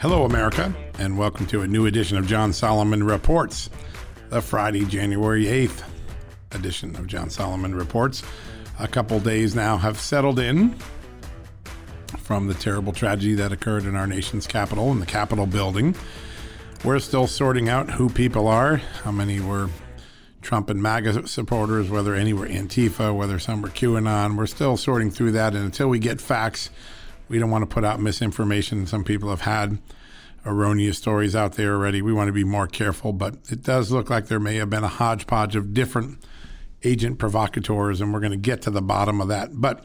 Hello, America, and welcome to a new edition of John Solomon Reports, the Friday, January 8th edition of John Solomon Reports. A couple days now have settled in from the terrible tragedy that occurred in our nation's capital, in the Capitol building. We're still sorting out who people are, how many were Trump and MAGA supporters, whether any were Antifa, whether some were QAnon. We're still sorting through that, and until we get facts, we don't want to put out misinformation. Some people have had erroneous stories out there already. We want to be more careful, but it does look like there may have been a hodgepodge of different agent provocateurs, and we're going to get to the bottom of that. But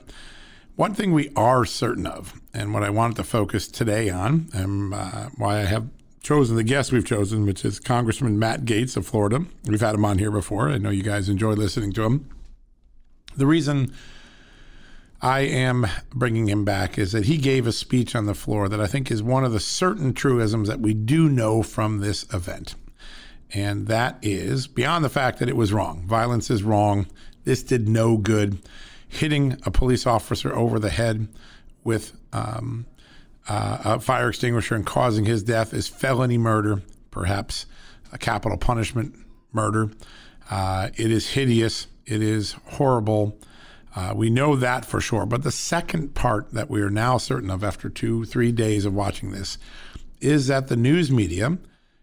one thing we are certain of, and what I wanted to focus today on, and uh, why I have chosen the guest we've chosen, which is Congressman Matt Gaetz of Florida. We've had him on here before. I know you guys enjoy listening to him. The reason I am bringing him back is that he gave a speech on the floor that I think is one of the certain truisms that we do know from this event. And that is beyond the fact that it was wrong. Violence is wrong. This did no good. Hitting a police officer over the head with um, uh, a fire extinguisher and causing his death is felony murder, perhaps a capital punishment murder. Uh, it is hideous. It is horrible. Uh, we know that for sure. But the second part that we are now certain of after two, three days of watching this is that the news media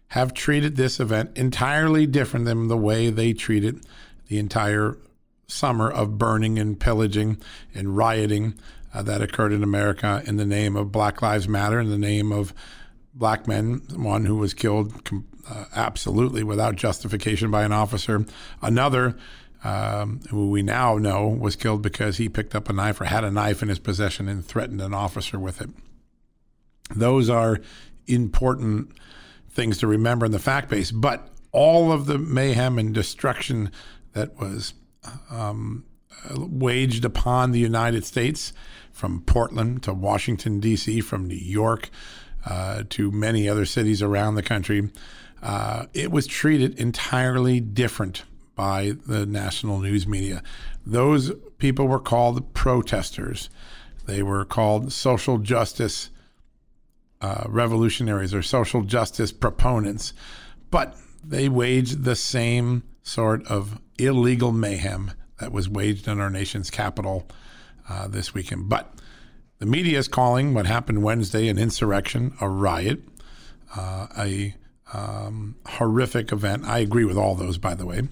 have treated this event entirely different than the way they treated the entire summer of burning and pillaging and rioting uh, that occurred in America in the name of Black Lives Matter, in the name of black men, one who was killed uh, absolutely without justification by an officer, another um, who we now know was killed because he picked up a knife or had a knife in his possession and threatened an officer with it. Those are important things to remember in the fact base, but all of the mayhem and destruction that was um, waged upon the United States from Portland to Washington, D.C., from New York uh, to many other cities around the country, uh, it was treated entirely different by the national news media. Those people were called protesters. They were called social justice uh, revolutionaries or social justice proponents, but they waged the same sort of illegal mayhem that was waged in our nation's capital uh, this weekend. But the media is calling what happened Wednesday an insurrection, a riot, uh, a um, horrific event. I agree with all those, by the way.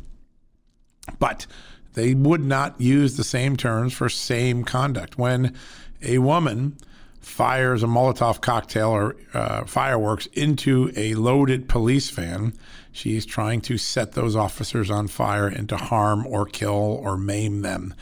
But they would not use the same terms for same conduct. When a woman fires a Molotov cocktail or uh, fireworks into a loaded police van, she's trying to set those officers on fire and to harm or kill or maim them.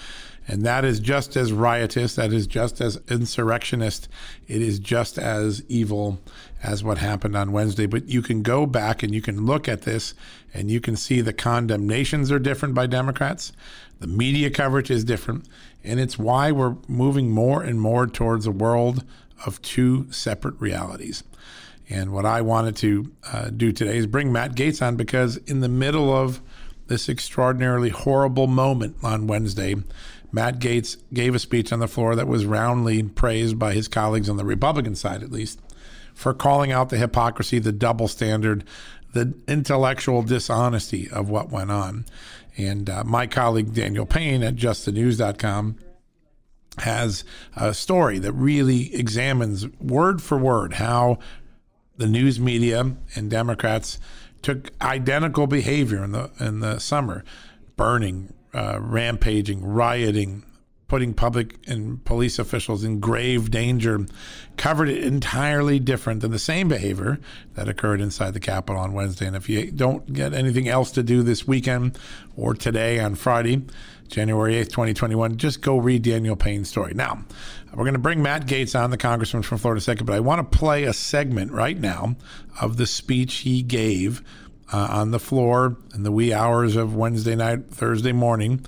And that is just as riotous, that is just as insurrectionist, it is just as evil as what happened on Wednesday. But you can go back and you can look at this and you can see the condemnations are different by Democrats, the media coverage is different, and it's why we're moving more and more towards a world of two separate realities. And what I wanted to uh, do today is bring Matt Gaetz on because in the middle of this extraordinarily horrible moment on Wednesday, Matt Gaetz gave a speech on the floor that was roundly praised by his colleagues on the Republican side, at least, for calling out the hypocrisy, the double standard, the intellectual dishonesty of what went on. And uh, my colleague Daniel Payne at justthenews.com has a story that really examines word for word how the news media and Democrats took identical behavior in the in the summer, burning, uh, rampaging, rioting, putting public and police officials in grave danger, covered it entirely different than the same behavior that occurred inside the Capitol on Wednesday. And if you don't get anything else to do this weekend or today on Friday, January 8th, 2021, just go read Daniel Payne's story. Now, we're going to bring Matt Gaetz on, the congressman from Florida, second, but I want to play a segment right now of the speech he gave uh, on the floor in the wee hours of Wednesday night, Thursday morning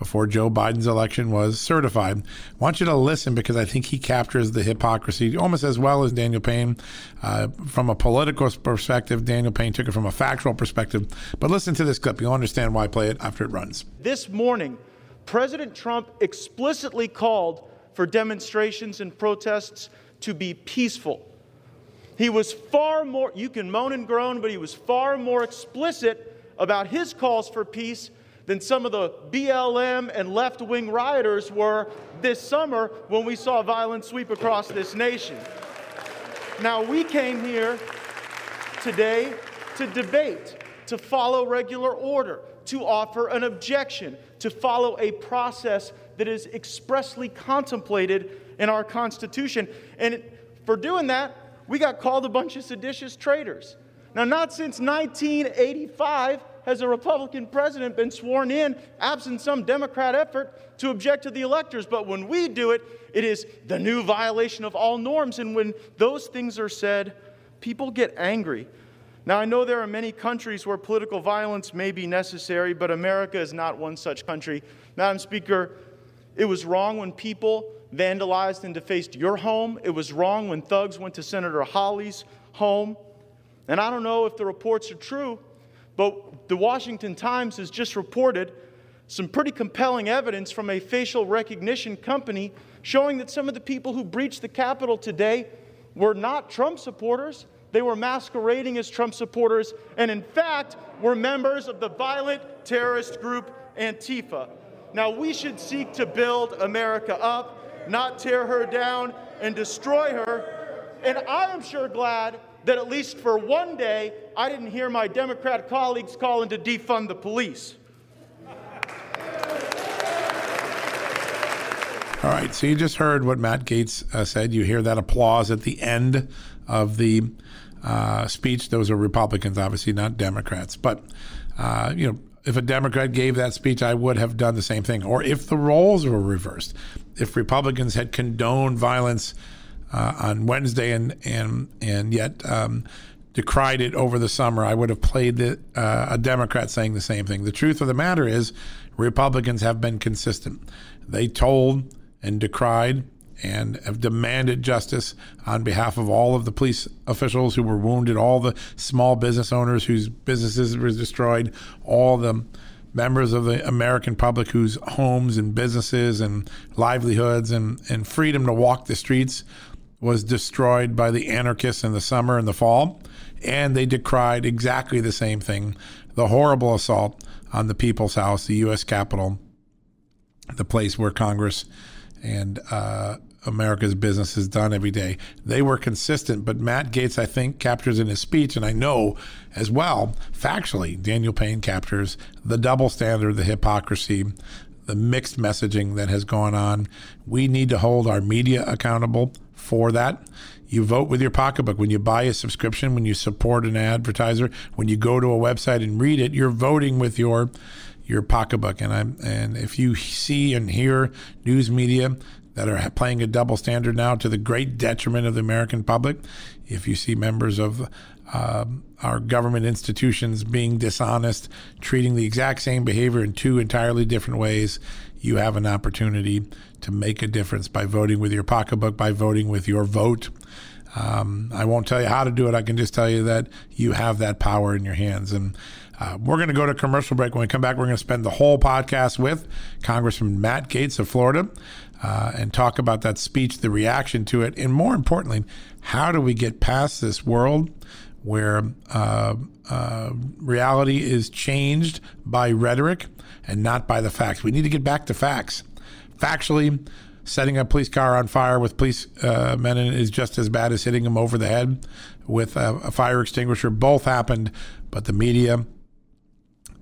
before Joe Biden's election was certified. I want you to listen because I think he captures the hypocrisy almost as well as Daniel Payne. Uh, from a political perspective, Daniel Payne took it from a factual perspective. But listen to this clip. You'll understand why I play it after it runs. This morning, President Trump explicitly called for demonstrations and protests to be peaceful. He was far more, you can moan and groan, but he was far more explicit about his calls for peace than some of the BLM and left wing rioters were this summer when we saw violence sweep across this nation. Now, we came here today to debate, to follow regular order, to offer an objection, to follow a process that is expressly contemplated in our Constitution. And for doing that, we got called a bunch of seditious traitors. Now, not since 1985 has a Republican president been sworn in, absent some Democrat effort, to object to the electors. But when we do it, it is the new violation of all norms. And when those things are said, people get angry. Now, I know there are many countries where political violence may be necessary, but America is not one such country. Madam Speaker, it was wrong when people vandalized and defaced your home. It was wrong when thugs went to Senator Hawley's home. And I don't know if the reports are true, but the Washington Times has just reported some pretty compelling evidence from a facial recognition company showing that some of the people who breached the Capitol today were not Trump supporters. They were masquerading as Trump supporters, and in fact, were members of the violent terrorist group Antifa. Now, we should seek to build America up not tear her down and destroy her. And I am sure glad that at least for one day, I didn't hear my Democrat colleagues calling to defund the police. All right, so you just heard what Matt Gaetz uh, said. You hear that applause at the end of the uh, speech. Those are Republicans, obviously, not Democrats. But, uh, you know, if a Democrat gave that speech, I would have done the same thing. Or if the roles were reversed, if Republicans had condoned violence uh, on Wednesday and and and yet um, decried it over the summer, I would have played the, uh, a Democrat saying the same thing. The truth of the matter is, Republicans have been consistent. They told and decried and have demanded justice on behalf of all of the police officials who were wounded, all the small business owners whose businesses were destroyed, all the members of the American public whose homes and businesses and livelihoods and, and freedom to walk the streets was destroyed by the anarchists in the summer and the fall. And they decried exactly the same thing the horrible assault on the People's House, the U.S. Capitol, the place where Congress and uh, America's business is done every day. They were consistent, but Matt Gaetz, I think, captures in his speech, and I know as well, factually, Daniel Payne captures the double standard, the hypocrisy, the mixed messaging that has gone on. We need to hold our media accountable for that. You vote with your pocketbook. When you buy a subscription, when you support an advertiser, when you go to a website and read it, you're voting with your your pocketbook. And I'm and if you see and hear news media that are playing a double standard now to the great detriment of the American public. If you see members of um, our government institutions being dishonest, treating the exact same behavior in two entirely different ways, you have an opportunity to make a difference by voting with your pocketbook, by voting with your vote. Um, I won't tell you how to do it. I can just tell you that you have that power in your hands. And uh, we're going to go to commercial break. When we come back, we're going to spend the whole podcast with Congressman Matt Gaetz of Florida uh, and talk about that speech, the reaction to it, and more importantly, how do we get past this world where uh, uh, reality is changed by rhetoric and not by the facts? We need to get back to facts. Factually, setting a police car on fire with police uh, men is just as bad as hitting them over the head with a, a fire extinguisher. Both happened, but the media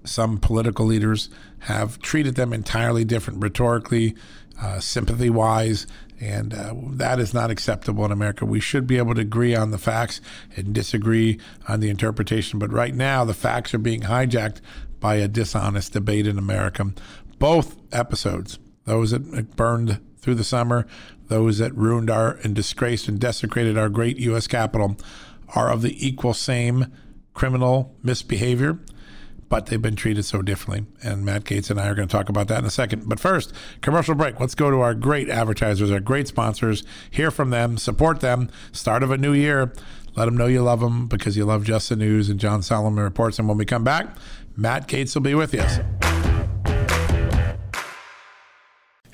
some political leaders have treated them entirely different rhetorically, uh, sympathy wise, and uh, that is not acceptable in America. We should be able to agree on the facts and disagree on the interpretation. But right now, the facts are being hijacked by a dishonest debate in America. Both episodes, those that burned through the summer, those that ruined our and disgraced and desecrated our great U.S. Capitol, are of the equal same criminal misbehavior but they've been treated so differently. And Matt Gaetz and I are going to talk about that in a second. But first, commercial break. Let's go to our great advertisers, our great sponsors, hear from them, support them. Start of a new year. Let them know you love them because you love Just the News and John Solomon Reports. And when we come back, Matt Gaetz will be with you.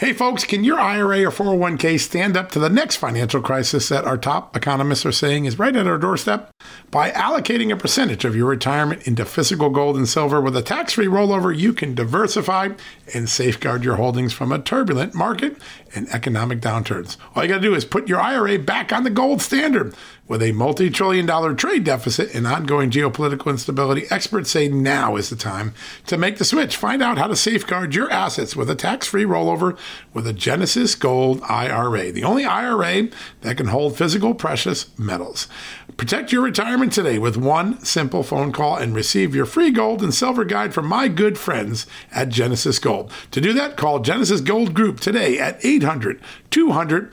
Hey, folks, can your IRA or 401k stand up to the next financial crisis that our top economists are saying is right at our doorstep? By allocating a percentage of your retirement into physical gold and silver with a tax free rollover, you can diversify and safeguard your holdings from a turbulent market and economic downturns. All you got to do is put your IRA back on the gold standard. With a multi trillion dollar trade deficit and ongoing geopolitical instability, experts say now is the time to make the switch. Find out how to safeguard your assets with a tax free rollover with a Genesis Gold IRA, the only IRA that can hold physical precious metals. Protect your retirement today with one simple phone call and receive your free gold and silver guide from my good friends at Genesis Gold. To do that, call Genesis Gold Group today at 800 200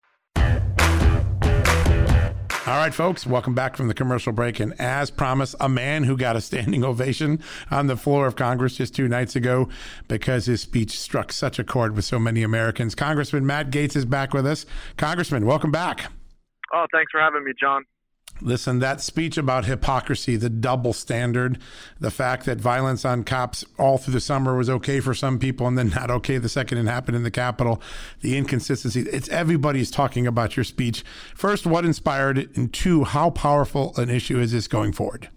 All right, folks, welcome back from the commercial break. And as promised, a man who got a standing ovation on the floor of Congress just two nights ago because his speech struck such a chord with so many Americans. Congressman Matt Gaetz is back with us. Congressman, welcome back. Oh, thanks for having me, John. Listen, that speech about hypocrisy, the double standard, the fact that violence on cops all through the summer was okay for some people and then not okay the second it happened in the Capitol, the inconsistency. It's everybody's talking about your speech. First, what inspired it? And two, how powerful an issue is this going forward?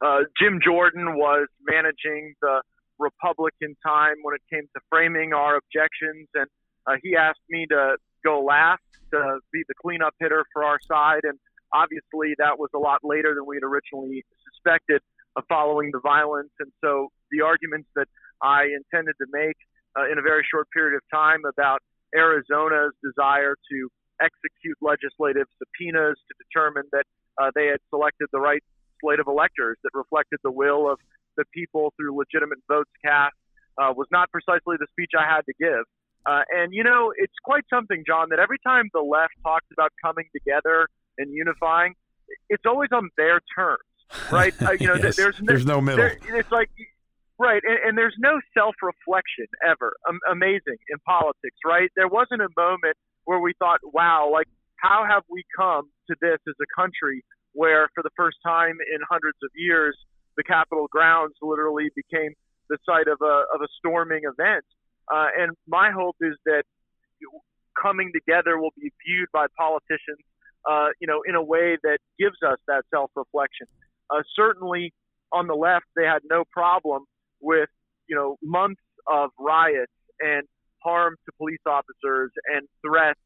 Uh, Jim Jordan was managing the Republican time when it came to framing our objections, and uh, he asked me to go last to be the cleanup hitter for our side. And Obviously, that was a lot later than we had originally suspected uh, following the violence. And so the arguments that I intended to make uh, in a very short period of time about Arizona's desire to execute legislative subpoenas to determine that uh, they had selected the right slate of electors that reflected the will of the people through legitimate votes cast uh, was not precisely the speech I had to give. Uh, and, you know, it's quite something, John, that every time the left talks about coming together and unifying, it's always on their terms, right? Uh, you know, yes. there's no, there's no middle. There, it's like right, and, and there's no self-reflection ever. Um, amazing in politics, right? There wasn't a moment where we thought, wow, like how have we come to this as a country where, for the first time in hundreds of years, the Capitol grounds literally became the site of a of a storming event. Uh, and my hope is that coming together will be viewed by politicians uh, you know, in a way that gives us that self-reflection. Uh, certainly, on the left, they had no problem with, you know, months of riots and harm to police officers and threats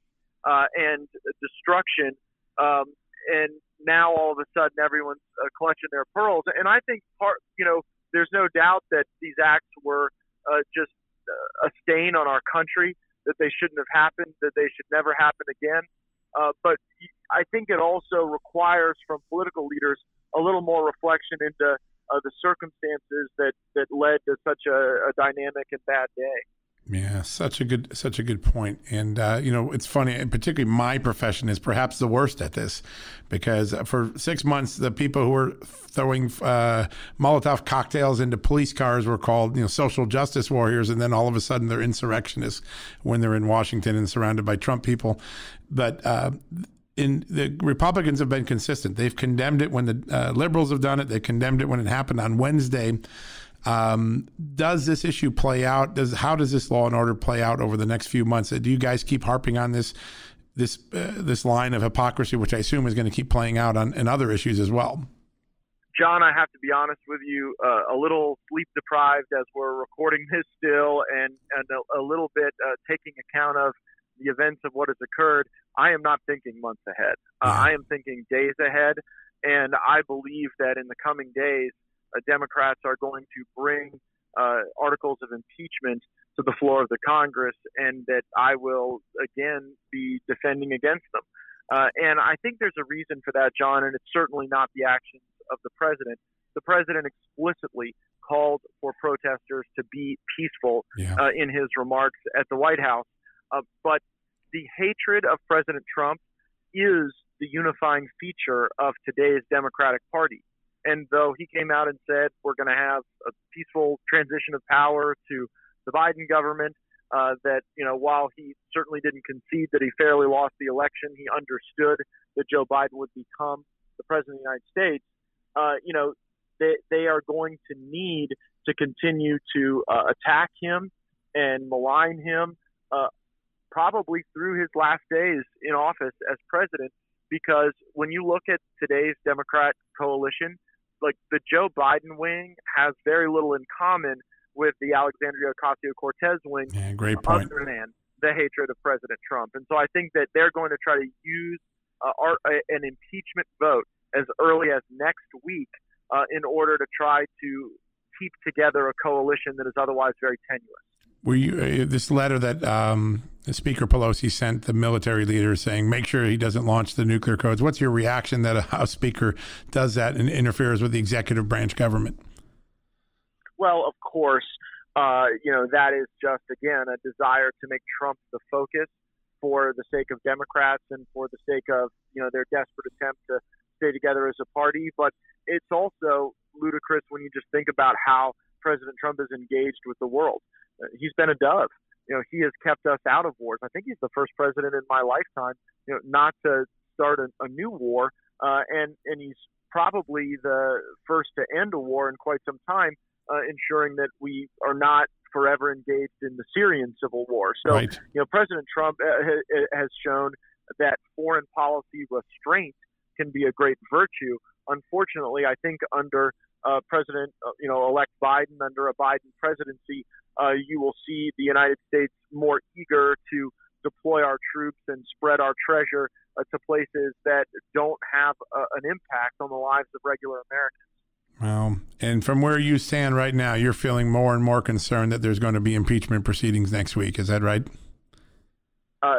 uh, and destruction. Um, and now all of a sudden, everyone's uh, clutching their pearls. And I think part, you know, there's no doubt that these acts were uh, just uh, a stain on our country, that they shouldn't have happened, that they should never happen again. Uh, but I think it also requires from political leaders a little more reflection into uh, the circumstances that, that led to such a, a dynamic and bad day. Yeah, such a good, such a good point. And uh, you know, it's funny, and particularly my profession is perhaps the worst at this, because for six months, the people who were throwing uh, Molotov cocktails into police cars were called, you know, social justice warriors, and then all of a sudden they're insurrectionists when they're in Washington and surrounded by Trump people. But uh, in the Republicans have been consistent. They've condemned it when the uh, liberals have done it. They condemned it when it happened on Wednesday. Um, does this issue play out? Does how does this law and order play out over the next few months? Do you guys keep harping on this this uh, this line of hypocrisy, which I assume is going to keep playing out on in other issues as well? John, I have to be honest with you, uh, a little sleep deprived as we're recording this still, and and a, a little bit uh, taking account of the events of what has occurred. I am not thinking months ahead. Uh, I am thinking days ahead. And I believe that in the coming days, uh, Democrats are going to bring uh, articles of impeachment to the floor of the Congress, and that I will again be defending against them. Uh, and I think there's a reason for that, John, and it's certainly not the actions of the president. The president explicitly called for protesters to be peaceful yeah. uh, in his remarks at the White House. Uh, but the hatred of President Trump is the unifying feature of today's Democratic Party. And though he came out and said we're going to have a peaceful transition of power to the Biden government, uh, that you know while he certainly didn't concede that he fairly lost the election, he understood that Joe Biden would become the president of the United States. Uh, you know, they they are going to need to continue to uh, attack him and malign him, uh, probably through his last days in office as president. Because when you look at today's Democrat coalition, like the Joe Biden wing has very little in common with the Alexandria Ocasio Cortez wing, yeah, great point. other than the hatred of President Trump. And so I think that they're going to try to use uh, our, uh, an impeachment vote as early as next week uh, in order to try to keep together a coalition that is otherwise very tenuous. Were you uh, this letter that um, Speaker Pelosi sent the military leaders saying make sure he doesn't launch the nuclear codes? What's your reaction that a House Speaker does that and interferes with the executive branch government? Well, of course, uh, you know that is just again a desire to make Trump the focus for the sake of Democrats and for the sake of you know their desperate attempt to stay together as a party. But it's also ludicrous when you just think about how President Trump is engaged with the world. Uh, he's been a dove. You know, he has kept us out of wars. I think he's the first president in my lifetime, you know, not to start a, a new war. Uh, and and he's probably the first to end a war in quite some time, uh, ensuring that we are not forever engaged in the Syrian civil war. So, right. you know, President Trump uh, has shown that foreign policy restraint can be a great virtue. Unfortunately, I think under uh, President, uh, you know, elect Biden, under a Biden presidency, uh, you will see the United States more eager to deploy our troops and spread our treasure uh, to places that don't have uh, an impact on the lives of regular Americans. Well, and from where you stand right now, you're feeling more and more concerned that there's going to be impeachment proceedings next week. Is that right? Uh,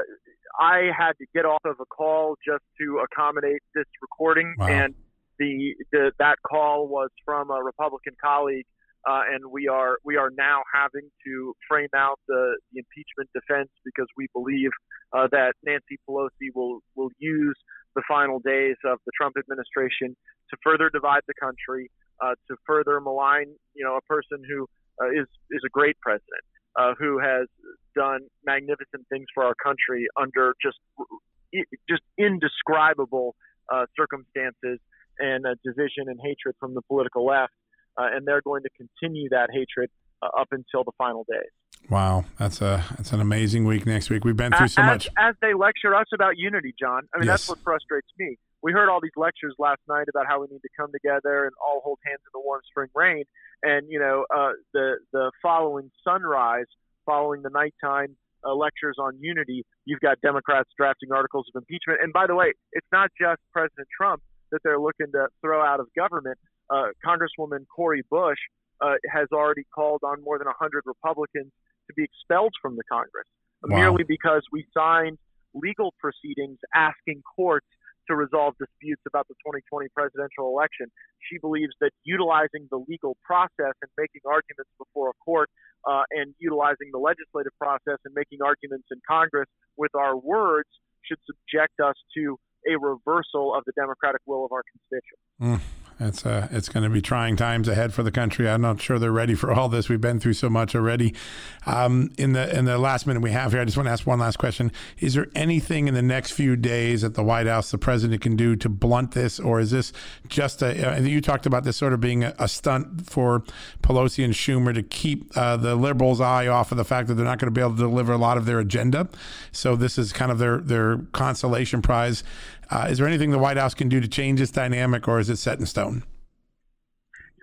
I had to get off of a call just to accommodate this recording, wow. and the, the that call was from a Republican colleague, uh, and we are we are now having to frame out the, the impeachment defense because we believe uh, that Nancy Pelosi will will use the final days of the Trump administration to further divide the country, uh, to further malign you know a person who uh, is is a great president uh, who has done magnificent things for our country under just just indescribable uh, circumstances and division and hatred from the political left, uh, and they're going to continue that hatred uh, up until the final days. Wow, that's a that's an amazing week next week. We've been through so as, much. As they lecture us about unity, John. I mean, yes. that's what frustrates me. We heard all these lectures last night about how we need to come together and all hold hands in the warm spring rain, and you know, uh, the the following sunrise, following the nighttime uh, lectures on unity, you've got Democrats drafting articles of impeachment. And by the way, it's not just President Trump that they're looking to throw out of government. Uh, Congresswoman Cori Bush uh, has already called on more than 100 Republicans to be expelled from the Congress wow. merely because we signed legal proceedings asking courts to resolve disputes about the 2020 presidential election. She believes that utilizing the legal process and making arguments before a court uh, and utilizing the legislative process and making arguments in Congress with our words should subject us to a reversal of the democratic will of our constituents. Mm. It's uh, it's going to be trying times ahead for the country. I'm not sure they're ready for all this. We've been through so much already. Um, in the in the last minute we have here, I just want to ask one last question: Is there anything in the next few days at the White House the president can do to blunt this, or is this just a? You talked about this sort of being a, a stunt for Pelosi and Schumer to keep uh, the liberals' eye off of the fact that they're not going to be able to deliver a lot of their agenda. So this is kind of their their consolation prize. Uh, is there anything the White House can do to change this dynamic, or is it set in stone?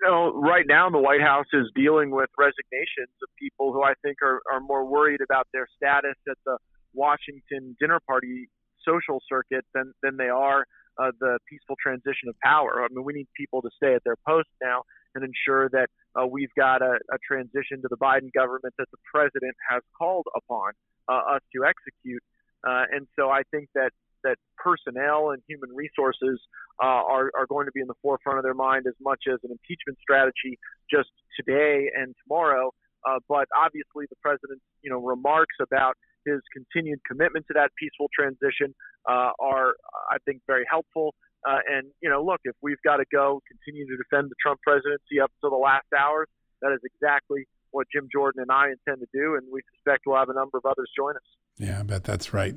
You know, right now the White House is dealing with resignations of people who I think are, are more worried about their status at the Washington dinner party social circuit than, than they are uh, the peaceful transition of power. I mean, we need people to stay at their posts now and ensure that uh, we've got a, a, transition to the Biden government that the president has called upon uh, us to execute. Uh, and so I think that that personnel and human resources uh, are, are going to be in the forefront of their mind as much as an impeachment strategy just today and tomorrow. Uh, but obviously, the president's you know remarks about his continued commitment to that peaceful transition uh, are, I think, very helpful. Uh, and you know, look, if we've got to go continue to defend the Trump presidency up to the last hours, that is exactly what Jim Jordan and I intend to do, and we suspect we'll have a number of others join us. Yeah, I bet that's right.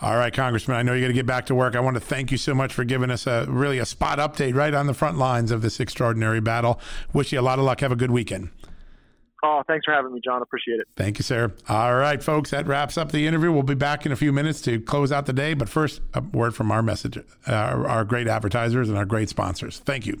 All right, Congressman, I know you got to get back to work. I want to thank you so much for giving us a really a spot update right on the front lines of this extraordinary battle. Wish you a lot of luck. Have a good weekend. Oh, thanks for having me, John. Appreciate it. Thank you, sir. All right, folks, that wraps up the interview. We'll be back in a few minutes to close out the day. But first, a word from our message, uh, our great advertisers and our great sponsors. Thank you.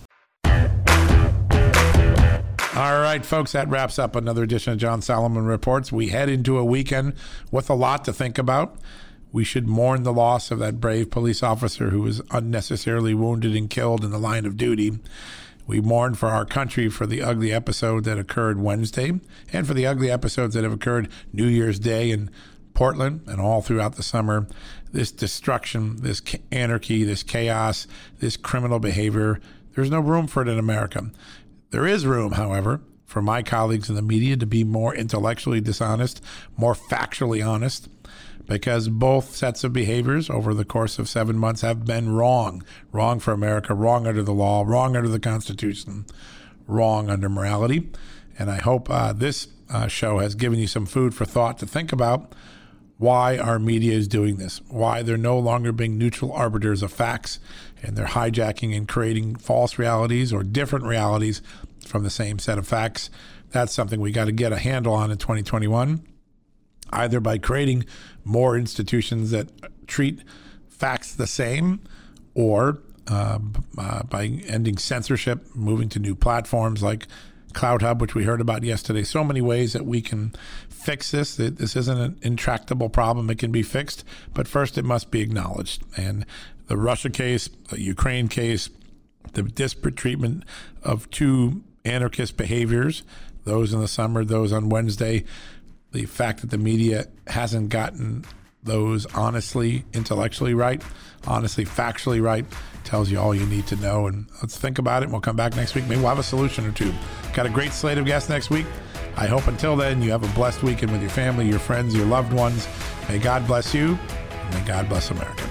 All right, folks, that wraps up another edition of John Solomon Reports. We head into a weekend with a lot to think about. We should mourn the loss of that brave police officer who was unnecessarily wounded and killed in the line of duty. We mourn for our country for the ugly episode that occurred Wednesday and for the ugly episodes that have occurred New Year's Day in Portland and all throughout the summer. This destruction, this anarchy, this chaos, this criminal behavior, there's no room for it in America. There is room, however, for my colleagues in the media to be more intellectually dishonest, more factually honest, because both sets of behaviors over the course of seven months have been wrong. Wrong for America, wrong under the law, wrong under the Constitution, wrong under morality. And I hope uh, this uh, show has given you some food for thought to think about why our media is doing this, why they're no longer being neutral arbiters of facts, and they're hijacking and creating false realities or different realities from the same set of facts. That's something we got to get a handle on in 2021, either by creating more institutions that treat facts the same or uh, uh, by ending censorship, moving to new platforms like CloutHub, which we heard about yesterday. So many ways that we can fix this. This isn't an intractable problem. It can be fixed, but first it must be acknowledged. And the Russia case, the Ukraine case, the disparate treatment of two anarchist behaviors, those in the summer, those on Wednesday, the fact that the media hasn't gotten those honestly, intellectually right, honestly, factually right, tells you all you need to know. And let's think about it. And we'll come back next week. Maybe we'll have a solution or two. Got a great slate of guests next week. I hope until then you have a blessed weekend with your family, your friends, your loved ones. May God bless you. And may God bless America.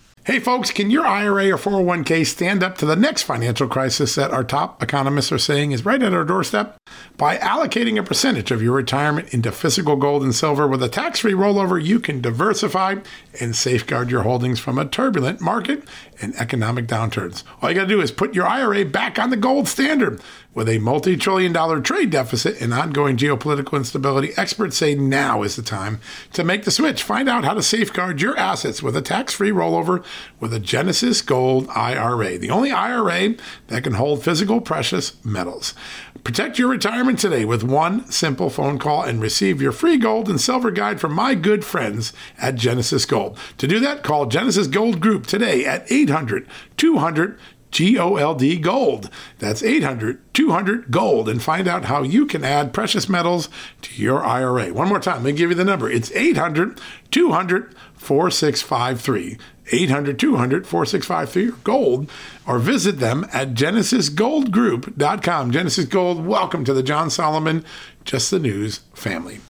Hey folks, can your IRA or 401k stand up to the next financial crisis that our top economists are saying is right at our doorstep? By allocating a percentage of your retirement into physical gold and silver with a tax free rollover, you can diversify and safeguard your holdings from a turbulent market and economic downturns. All you got to do is put your IRA back on the gold standard. With a multi trillion dollar trade deficit and ongoing geopolitical instability, experts say now is the time to make the switch. Find out how to safeguard your assets with a tax free rollover with a Genesis Gold IRA, the only IRA that can hold physical precious metals. Protect your retirement today with one simple phone call and receive your free gold and silver guide from my good friends at Genesis Gold. To do that, call Genesis Gold Group today at 800 200 GOLD Gold. That's 800 200 Gold and find out how you can add precious metals to your IRA. One more time, let me give you the number. It's 800 200 4653. 800 200 4653 gold or visit them at genesisgoldgroup.com. Genesis Gold, welcome to the John Solomon Just the News family.